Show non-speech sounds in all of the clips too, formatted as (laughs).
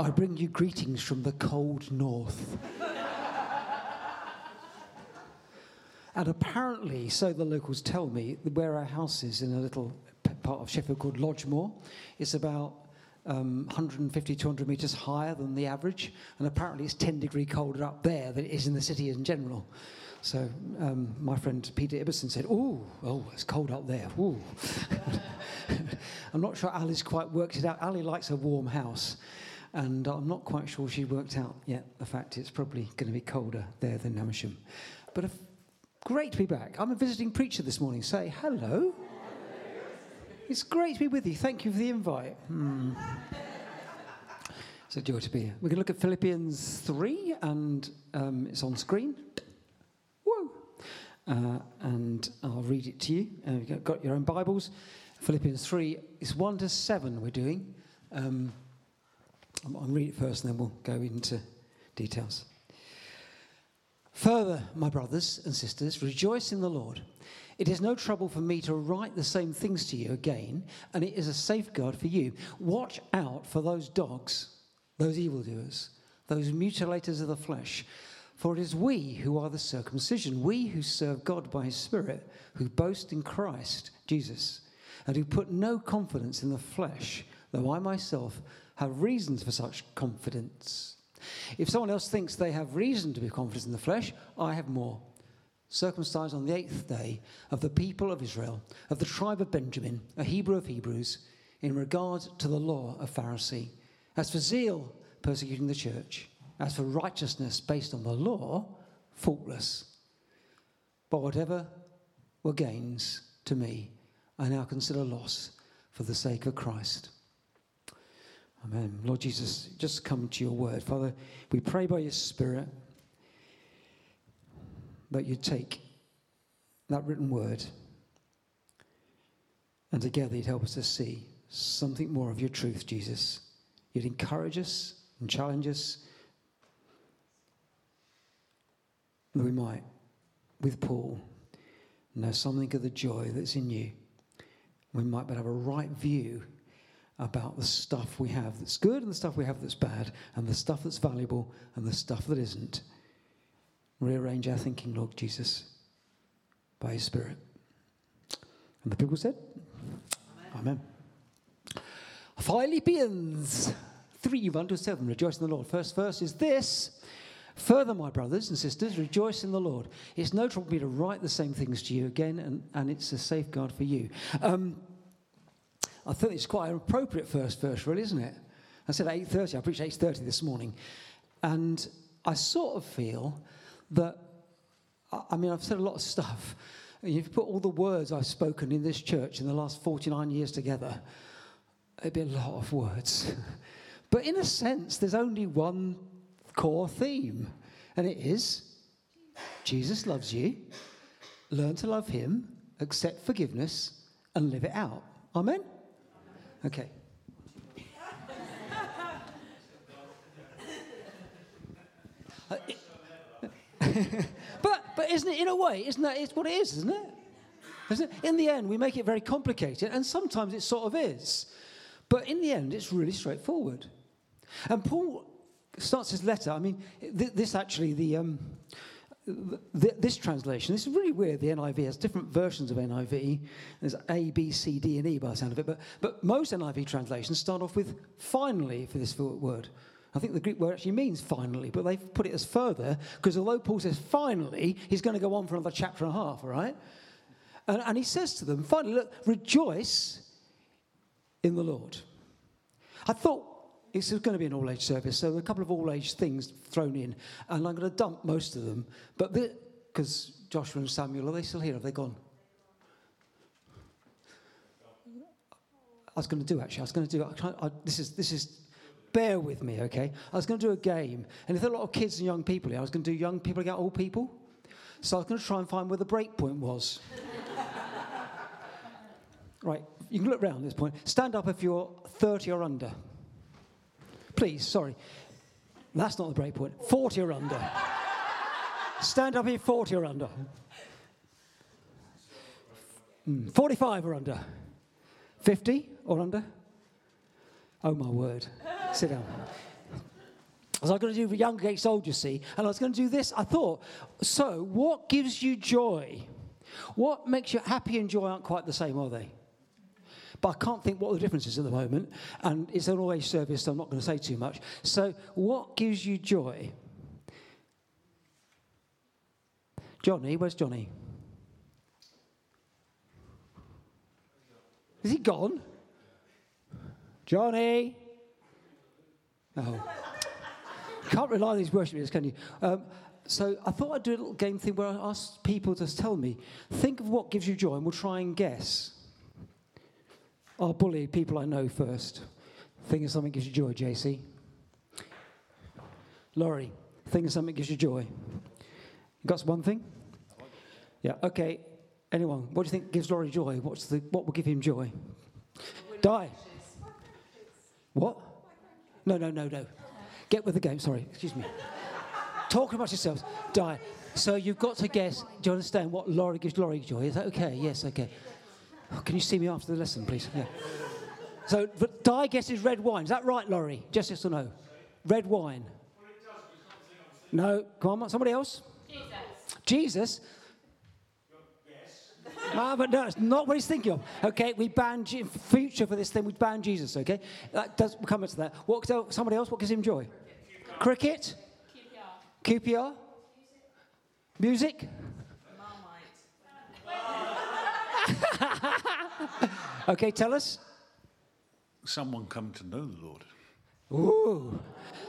I bring you greetings from the cold north. and apparently, so the locals tell me, where our house is in a little part of Sheffield called Lodge Moor, it's about um, 150, 200 metres higher than the average, and apparently it's 10 degree colder up there than it is in the city in general. So um, my friend Peter Ibbotson said, "Oh, oh, it's cold up there." Ooh. (laughs) I'm not sure Ali's quite worked it out. Ali likes a warm house, and I'm not quite sure she worked out yet the fact it's probably going to be colder there than Amersham. But great to be back. I'm a visiting preacher this morning. Say hello. It's great to be with you. Thank you for the invite. Hmm. It's a joy to be here. We're going to look at Philippians 3, and um, it's on screen. Woo! Uh, and I'll read it to you. Uh, you've got your own Bibles. Philippians 3 is 1 to 7 we're doing. Um, I'll read it first and then we'll go into details. Further, my brothers and sisters, rejoice in the Lord. It is no trouble for me to write the same things to you again, and it is a safeguard for you. Watch out for those dogs, those evildoers, those mutilators of the flesh. For it is we who are the circumcision, we who serve God by his Spirit, who boast in Christ Jesus, and who put no confidence in the flesh, though I myself have reasons for such confidence. If someone else thinks they have reason to be confident in the flesh, I have more circumcised on the eighth day, of the people of Israel, of the tribe of Benjamin, a Hebrew of Hebrews, in regard to the law of Pharisee. As for zeal, persecuting the church. As for righteousness based on the law, faultless. But whatever were gains to me, I now consider loss for the sake of Christ. Amen. Lord Jesus, just come to your word. Father, we pray by your Spirit that you take that written word and together you'd help us to see something more of your truth, Jesus. You'd encourage us and challenge us that we might, with Paul, know something of the joy that's in you. We might but have a right view about the stuff we have that's good and the stuff we have that's bad, and the stuff that's valuable and the stuff that isn't. Rearrange our thinking, Lord Jesus, by His Spirit. And the people said, Amen. Amen. Philippians 3 1 to 7. Rejoice in the Lord. First verse is this. Further, my brothers and sisters, rejoice in the Lord. It's no trouble for me to write the same things to you again, and, and it's a safeguard for you. Um, I think it's quite an appropriate first verse, really, isn't it? I said 8.30. I preached 8.30 this morning. And I sort of feel that, I mean, I've said a lot of stuff. If You've put all the words I've spoken in this church in the last 49 years together, it'd be a lot of words. (laughs) but in a sense, there's only one core theme, and it is Jesus loves you, learn to love him, accept forgiveness, and live it out. Amen? Okay. (laughs) but, but isn't it, in a way, isn't that it's what it is, isn't it? Isn't it? In the end, we make it very complicated, and sometimes it sort of is. But in the end, it's really straightforward. And Paul starts his letter. I mean, th- this actually, the, um, th- this translation, this is really weird. The NIV has different versions of NIV. There's A, B, C, D, and E by the sound of it. But, but most NIV translations start off with finally for this word. I think the Greek word actually means finally, but they've put it as further because although Paul says finally, he's going to go on for another chapter and a half, all right? And, and he says to them, finally, look, rejoice in the Lord. I thought it's going to be an all age service, so a couple of all age things thrown in, and I'm going to dump most of them. But because Joshua and Samuel, are they still here? Have they gone? I was going to do actually. I was going to do. I, I, this is this is bear with me, okay? I was going to do a game, and if there are a lot of kids and young people here, I was going to do young people against old people. So I was going to try and find where the break point was. (laughs) right, you can look around at this point. Stand up if you're 30 or under. Please, sorry. That's not the break point. 40 or under. Stand up if 40 or under. Mm, 45 or under. 50 or under. Oh my word. Sit down. I was going to do Young Gate Soldier, see, and I was going to do this. I thought, so what gives you joy? What makes you happy and joy aren't quite the same, are they? But I can't think what the difference is at the moment, and it's an all age service, so I'm not going to say too much. So, what gives you joy? Johnny, where's Johnny? Is he gone? Johnny? Oh. Can't rely on these worship leaders, can you? Um, so I thought I'd do a little game thing where I ask people to tell me, think of what gives you joy, and we'll try and guess. I'll bully people I know first. Think of something gives you joy, JC. Laurie, think of something gives you joy. You got one thing? Yeah, okay. Anyone, what do you think gives Laurie joy? What's the, what will give him joy? Di. What? No, no, no, no. Get with the game. Sorry, excuse me. Talk about yourselves. Di. So you've got to guess. Do you understand what Laurie gives Laurie joy? Is that okay? Yes, okay. Oh, can you see me after the lesson, please? Yeah. So, but Di guesses red wine. Is that right, Laurie? Just yes or no? Red wine. No. Come on, somebody else. Jesus. Jesus. Ah, but no, it's not what he's thinking of. Okay, we ban in future for this thing. We ban Jesus. Okay, that does come into that. What? Somebody else? What gives him joy? Cricket. QPR. QPR. Music. (laughs) okay, tell us. Someone come to know the Lord. Ooh,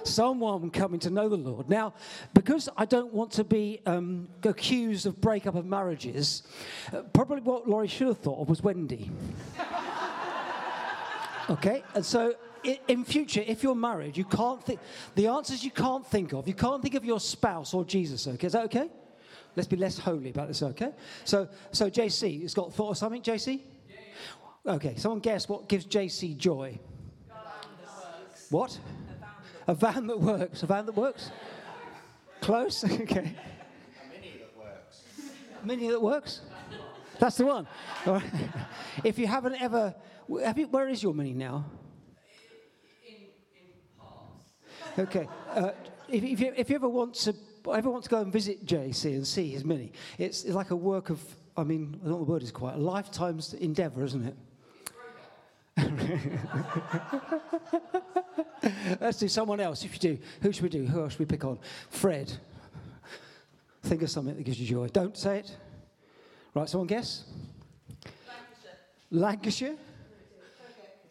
someone coming to know the Lord. Now, because I don't want to be um, accused of breakup of marriages, uh, probably what Laurie should have thought of was Wendy. (laughs) okay, and so in future, if you're married, you can't think the answers you can't think of. You can't think of your spouse or Jesus. Okay, is that okay? Let's be less holy about this. Okay. So, so JC, has got thought of something. JC. Okay. Someone guess what gives JC joy. What? A van that works. A van that works? Close? (laughs) okay. A mini that works. A mini that works? That's the one. Right. (laughs) if you haven't ever, have you, where is your mini now? In, in. Okay. Uh, if, if, you, if you ever want to ever want to go and visit JC and see his mini, it's, it's like a work of, I mean, I don't know what the word is quite, a lifetime's endeavour, isn't it? (laughs) Let's do someone else. If you do, who should we do? Who else should we pick on? Fred. Think of something that gives you joy. Don't say it. Right, someone guess? Lancashire. Lancashire?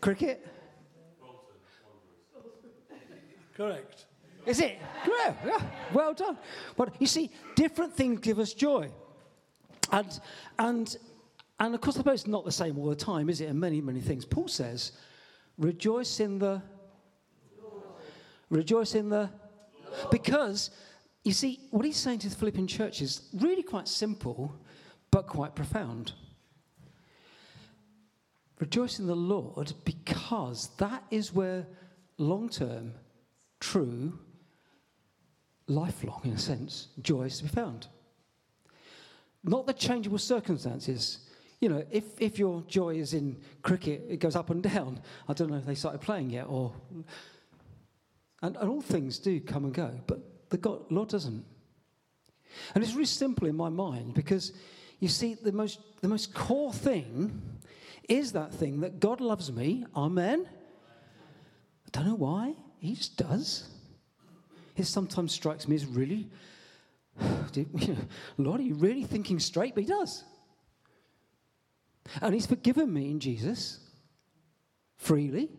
Cricket? Correct. Is it? Yeah, yeah, well done. But you see, different things give us joy. And, and and of course, I suppose it's not the same all the time, is it? And many, many things. Paul says, rejoice in the. Rejoice in the. Because, you see, what he's saying to the Philippian church is really quite simple, but quite profound. Rejoice in the Lord because that is where long term, true, lifelong, in a sense, joy is to be found. Not the changeable circumstances you know, if, if your joy is in cricket, it goes up and down. I don't know if they started playing yet or. And, and all things do come and go, but the God, Lord doesn't. And it's really simple in my mind because you see, the most, the most core thing is that thing that God loves me. Amen. I don't know why. He just does. It sometimes strikes me as really, (sighs) (laughs) Lord, are you really thinking straight? But He does. And He's forgiven me in Jesus freely.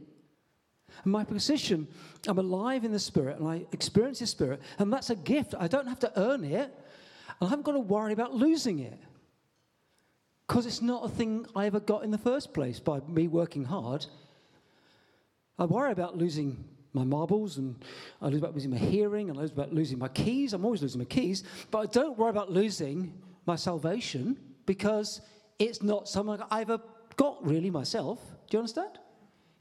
And my position, I'm alive in the Spirit and I experience the Spirit, and that's a gift. I don't have to earn it, and I haven't got to worry about losing it. Because it's not a thing I ever got in the first place by me working hard. I worry about losing my marbles and I lose about losing my hearing and I lose about losing my keys. I'm always losing my keys, but I don't worry about losing my salvation because it's not something I ever got really myself. Do you understand?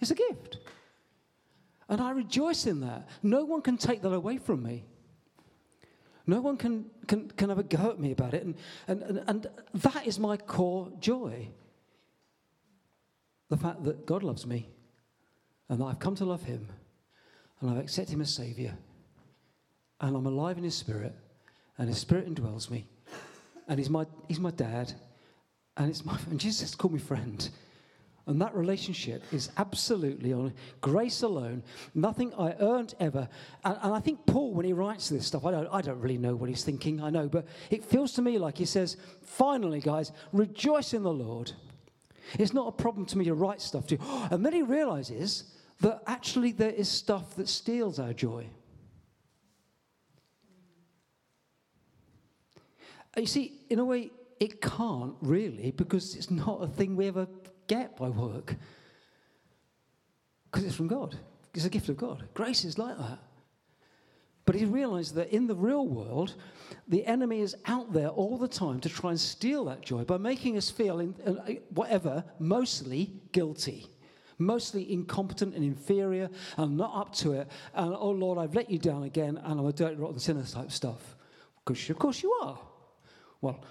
It's a gift. And I rejoice in that. No one can take that away from me. No one can, can, can ever go at me about it. And, and, and, and that is my core joy. The fact that God loves me and that I've come to love Him and I've accepted Him as Savior and I'm alive in His Spirit, and His Spirit indwells me, and He's my, he's my dad, and, it's my, and Jesus called me friend. And that relationship is absolutely on grace alone, nothing I earned ever. And, and, I think Paul, when he writes this stuff, I don't, I don't really know what he's thinking, I know, but it feels to me like he says, finally, guys, rejoice in the Lord. It's not a problem to me to write stuff to you. (gasps) And then he realizes that actually there is stuff that steals our joy. You see, in a way, it can't really because it's not a thing we ever get by work. Because it's from God, it's a gift of God. Grace is like that. But he realized that in the real world, the enemy is out there all the time to try and steal that joy by making us feel, in, uh, whatever, mostly guilty, mostly incompetent and inferior and not up to it. And oh Lord, I've let you down again and I'm a dirty, rotten sinner type stuff. Because of course you are. Well,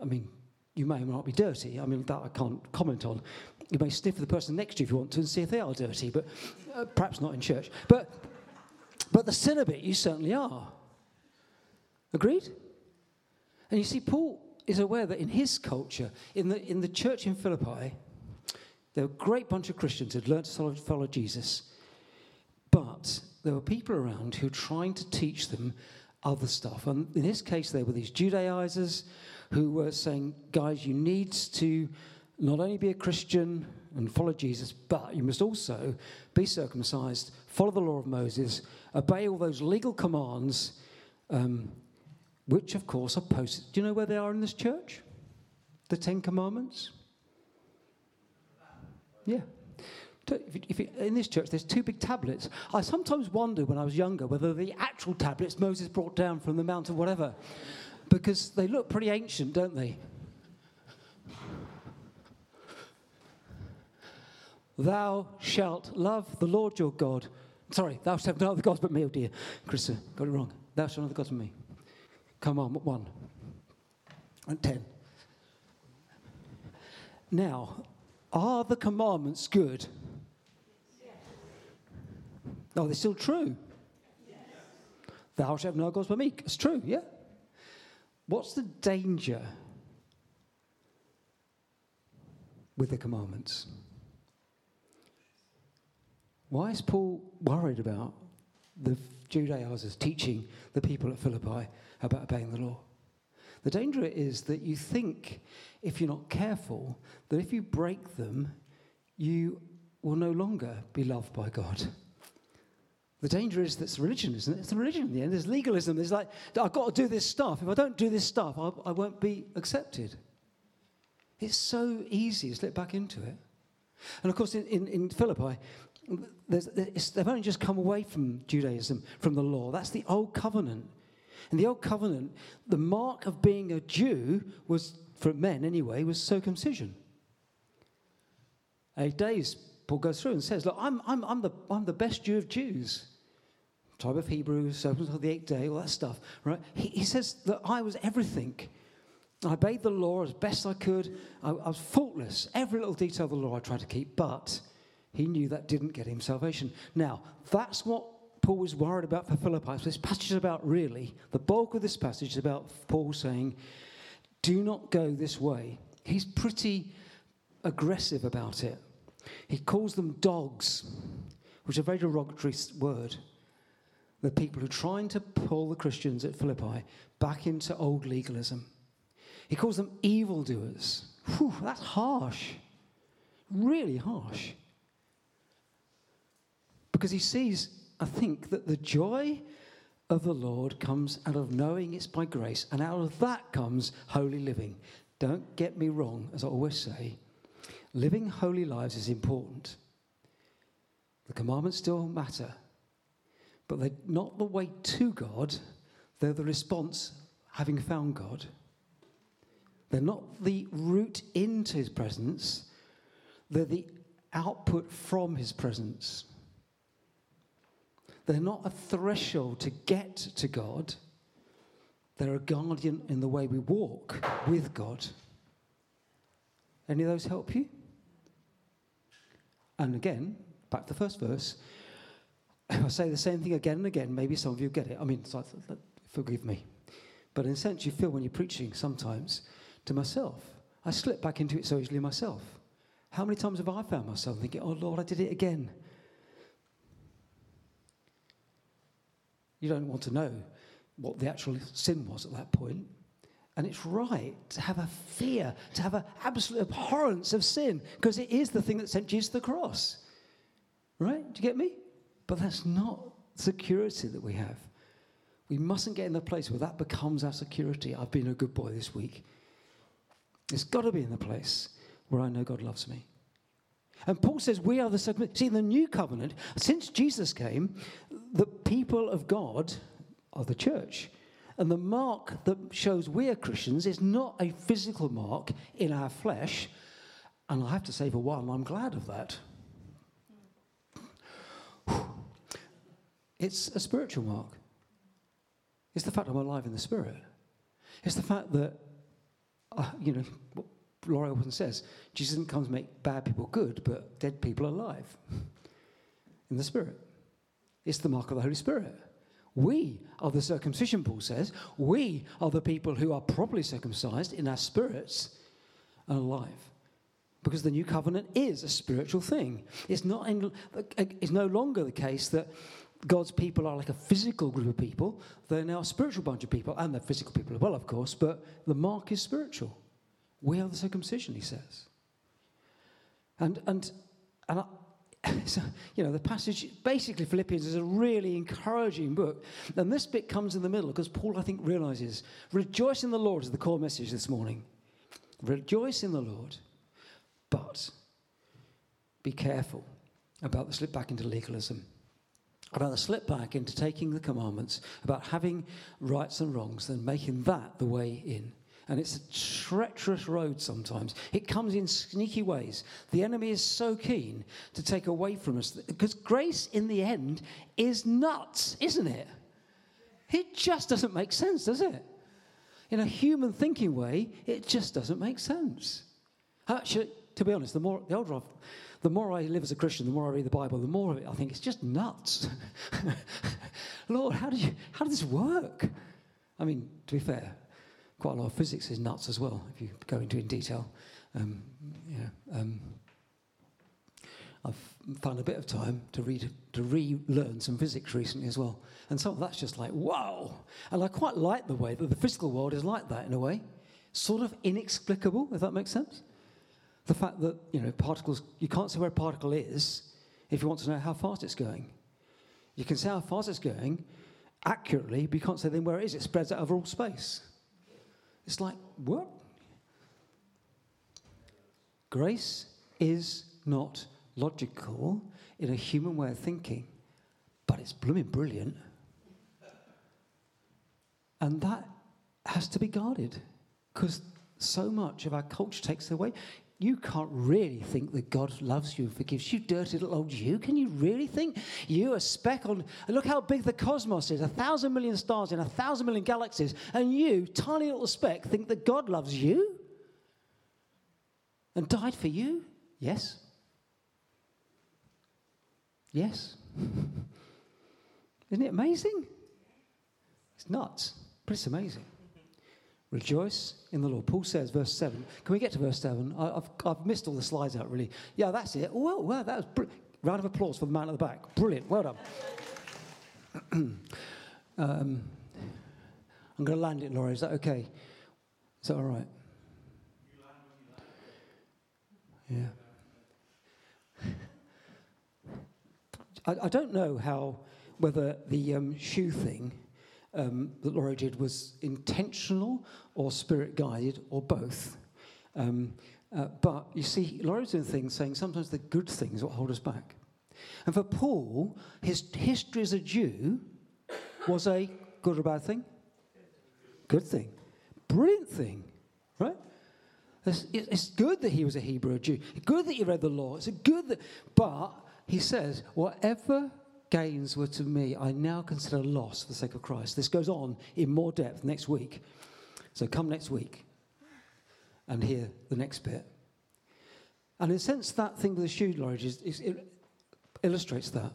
I mean, you may or may not be dirty. I mean, that I can't comment on. You may sniff the person next to you if you want to and see if they are dirty, but uh, perhaps not in church. But, but the sinner bit, you certainly are. Agreed? And you see, Paul is aware that in his culture, in the, in the church in Philippi, there were a great bunch of Christians who'd learned to follow Jesus, but there were people around who were trying to teach them other stuff. And in this case, they were these Judaizers who were saying, guys, you need to not only be a Christian and follow Jesus, but you must also be circumcised, follow the law of Moses, obey all those legal commands, um, which, of course, are posted. Do you know where they are in this church? The Ten Commandments? Yeah. If you, in this church, there's two big tablets. I sometimes wonder when I was younger whether the actual tablets Moses brought down from the mount of whatever because they look pretty ancient, don't they? Thou shalt love the Lord your God. Sorry, thou shalt have no other gods but me, oh dear. Chris, got it wrong. Thou shalt have no other gods but me. Come on, one. And ten. Now, are the commandments good? Yes. No, they're still true. Yes. Thou shalt have no gods but me. It's true, yeah? What's the danger with the commandments? Why is Paul worried about the Judaizers teaching the people at Philippi about obeying the law? The danger is that you think, if you're not careful, that if you break them, you will no longer be loved by God. The danger is that's religion, isn't it? It's religion in the end. There's legalism. There's like, I've got to do this stuff. If I don't do this stuff, I, I won't be accepted. It's so easy to slip back into it. And of course, in, in, in Philippi, they've only just come away from Judaism, from the law. That's the old covenant. In the old covenant, the mark of being a Jew was, for men anyway, was circumcision. Eight days Paul goes through and says, Look, I'm, I'm, I'm, the, I'm the best Jew of Jews. Tribe of Hebrews, until the eighth day, all that stuff, right? He, he says that I was everything. I obeyed the law as best I could. I, I was faultless. Every little detail of the law I tried to keep, but he knew that didn't get him salvation. Now, that's what Paul was worried about for Philippi. So this passage is about really, the bulk of this passage is about Paul saying, do not go this way. He's pretty aggressive about it. He calls them dogs, which is a very derogatory word. The people who are trying to pull the Christians at Philippi back into old legalism. He calls them evildoers. Whew, that's harsh. Really harsh. Because he sees, I think, that the joy of the Lord comes out of knowing it's by grace, and out of that comes holy living. Don't get me wrong, as I always say, Living holy lives is important. The commandments still matter, but they're not the way to God, they're the response having found God. They're not the route into his presence, they're the output from his presence. They're not a threshold to get to God, they're a guardian in the way we walk with God. Any of those help you? And again, back to the first verse I say the same thing again and again, maybe some of you get it. I mean, forgive me. But in a sense, you feel when you're preaching sometimes to myself. I slip back into it so easily myself. How many times have I found myself thinking, oh Lord, I did it again? You don't want to know what the actual sin was at that point. And it's right to have a fear, to have an absolute abhorrence of sin, because it is the thing that sent Jesus to the cross. Right? Do you get me? But that's not security that we have. We mustn't get in the place where that becomes our security. I've been a good boy this week. It's got to be in the place where I know God loves me. And Paul says we are the circum- see in the new covenant since Jesus came, the people of God are the church. And the mark that shows we are Christians is not a physical mark in our flesh. And I have to say, for one, I'm glad of that. (sighs) It's a spiritual mark. It's the fact I'm alive in the spirit. It's the fact that, uh, you know, what Laurie often says, Jesus didn't come to make bad people good, but dead people alive in the spirit. It's the mark of the Holy Spirit. We are the circumcision, Paul says. We are the people who are properly circumcised in our spirits and alive. Because the new covenant is a spiritual thing. It's, not in, it's no longer the case that God's people are like a physical group of people. They're now a spiritual bunch of people, and they're physical people as well, of course, but the mark is spiritual. We are the circumcision, he says. And, and, and I, (laughs) so, you know, the passage, basically, Philippians is a really encouraging book. And this bit comes in the middle because Paul, I think, realizes rejoice in the Lord is the core message this morning. Rejoice in the Lord, but be careful about the slip back into legalism, about the slip back into taking the commandments, about having rights and wrongs, and making that the way in. And it's a treacherous road sometimes. It comes in sneaky ways. The enemy is so keen to take away from us because grace, in the end, is nuts, isn't it? It just doesn't make sense, does it? In a human thinking way, it just doesn't make sense. Actually, to be honest, the more the older I've, the more I live as a Christian, the more I read the Bible, the more of it I think it's just nuts. (laughs) Lord, how did you how did this work? I mean, to be fair, quite a lot of physics is nuts as well, if you go into in detail. Um, yeah, um, I've found a bit of time to read to relearn some physics recently as well, and some of that's just like wow. And I quite like the way that the physical world is like that in a way, sort of inexplicable, if that makes sense. The fact that you know particles, you can't say where a particle is if you want to know how fast it's going. You can say how fast it's going accurately, but you can't say then where it is. It spreads out over all space. It's like, what? Grace is not logical in a human way of thinking, but it's blooming brilliant. And that has to be guarded because so much of our culture takes it away. You can't really think that God loves you and forgives you, dirty little old you. Can you really think you a speck on? Look how big the cosmos is a thousand million stars in a thousand million galaxies, and you, tiny little speck, think that God loves you and died for you? Yes. Yes. (laughs) Isn't it amazing? It's nuts, but it's amazing. Rejoice in the Lord. Paul says, verse 7. Can we get to verse 7? I, have I've missed all the slides out, really. Yeah, that's it. Well, well that was br- round of applause for the man at the back. Brilliant. Well done. (clears throat) um, I'm going to land it, Laura. Is that okay? Is that all right? Yeah. (laughs) I, I don't know how, whether the um, shoe thing um, that Laura did was intentional or spirit guided or both. Um, uh, but you see, Laura's doing things saying sometimes the good things what hold us back. And for Paul, his history as a Jew was a good or bad thing? Good thing. Brilliant thing, right? It's, it's good that he was a Hebrew Jew. Good that he read the law. It's a good that, but he says, whatever gains were to me, I now consider loss for the sake of Christ. This goes on in more depth next week. So come next week and hear the next bit. And in a sense, that thing with the shoe, Laurie, is, is, illustrates that.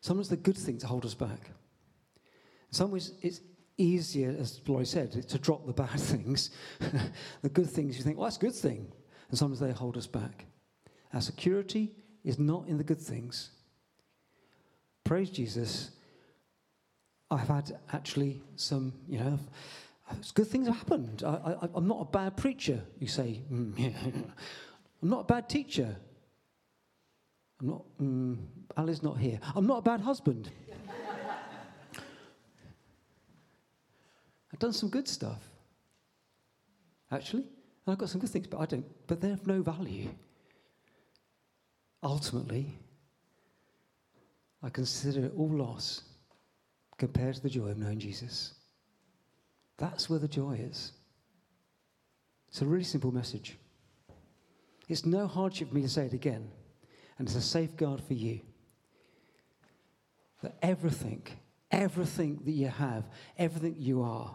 Sometimes the good things hold us back. In some ways, it's easier, as Laurie said, to drop the bad (laughs) things. the good things, you think, well, that's a good thing. And sometimes they hold us back. Our security is not in the good things. Praise Jesus. I've had actually some, you know, good things have happened. I, am not a bad preacher, you say. Mm, yeah. (laughs) I'm not a bad teacher. I'm not, mm, Ali's not here. I'm not a bad husband. I've done some good stuff, actually. And I've got some good things, but I don't, but they're of no value. Ultimately, I consider it all loss compared to the joy of knowing Jesus. That's where the joy is. It's a really simple message. It's no hardship for me to say it again, and it's a safeguard for you. That everything, everything that you have, everything you are,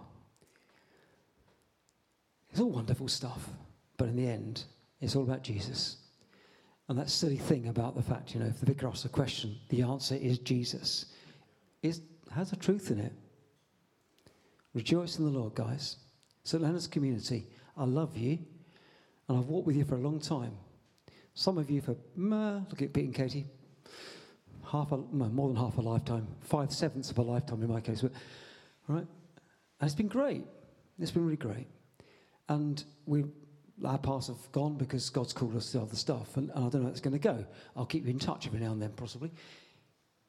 it's all wonderful stuff, but in the end, it's all about Jesus. And that silly thing about the fact, you know, if the vicar asks a question, the answer is Jesus, is, has a truth in it. Rejoice in the Lord, guys. St. Leonard's community, I love you, and I've walked with you for a long time. Some of you for, look at Pete and Katie, half a, more than half a lifetime, five sevenths of a lifetime in my case. But, right? And it's been great. It's been really great. And we, our paths have gone because God's called us to other stuff, and, I don't know how it's going to go. I'll keep you in touch every now and then, possibly.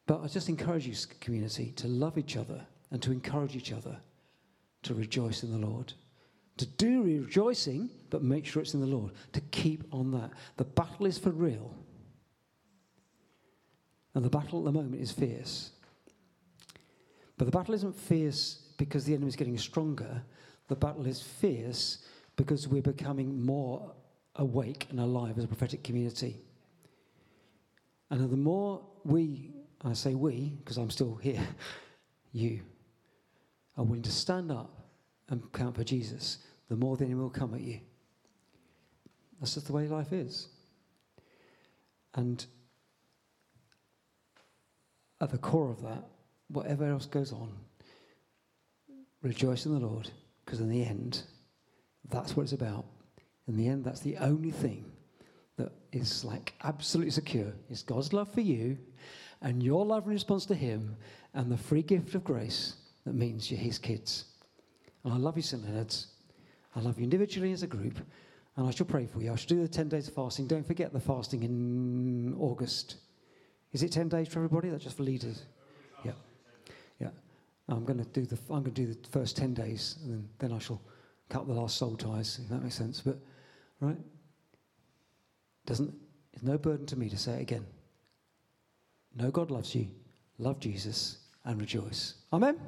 But I just encourage you, community, to love each other and to encourage each other to rejoice in the Lord. To do rejoicing, but make sure it's in the Lord. To keep on that. The battle is for real. And the battle at the moment is fierce. But the battle isn't fierce because the enemy is getting stronger. The battle is fierce because we're becoming more awake and alive as a prophetic community. And the more we, I say we, because I'm still here, (laughs) you, are willing to stand up and count for Jesus, the more the enemy will come at you. That's just the way life is. And at the core of that, whatever else goes on, rejoice in the Lord, because in the end, that's what it's about. In the end, that's the only thing that is like absolutely secure. Is God's love for you and your love in response to Him and the free gift of grace that means you're His kids. And I love you, St. Leonard's. I love you individually as a group. And I shall pray for you. I shall do the 10 days of fasting. Don't forget the fasting in August. Is it 10 days for everybody? That's just for leaders. Yeah. Yeah. I'm going to do the I'm going to do the first 10 days and then, then I shall cut the last soul ties, if that makes sense. But right? Doesn't it's no burden to me to say it again. Know God loves you, love Jesus, and rejoice. Amen.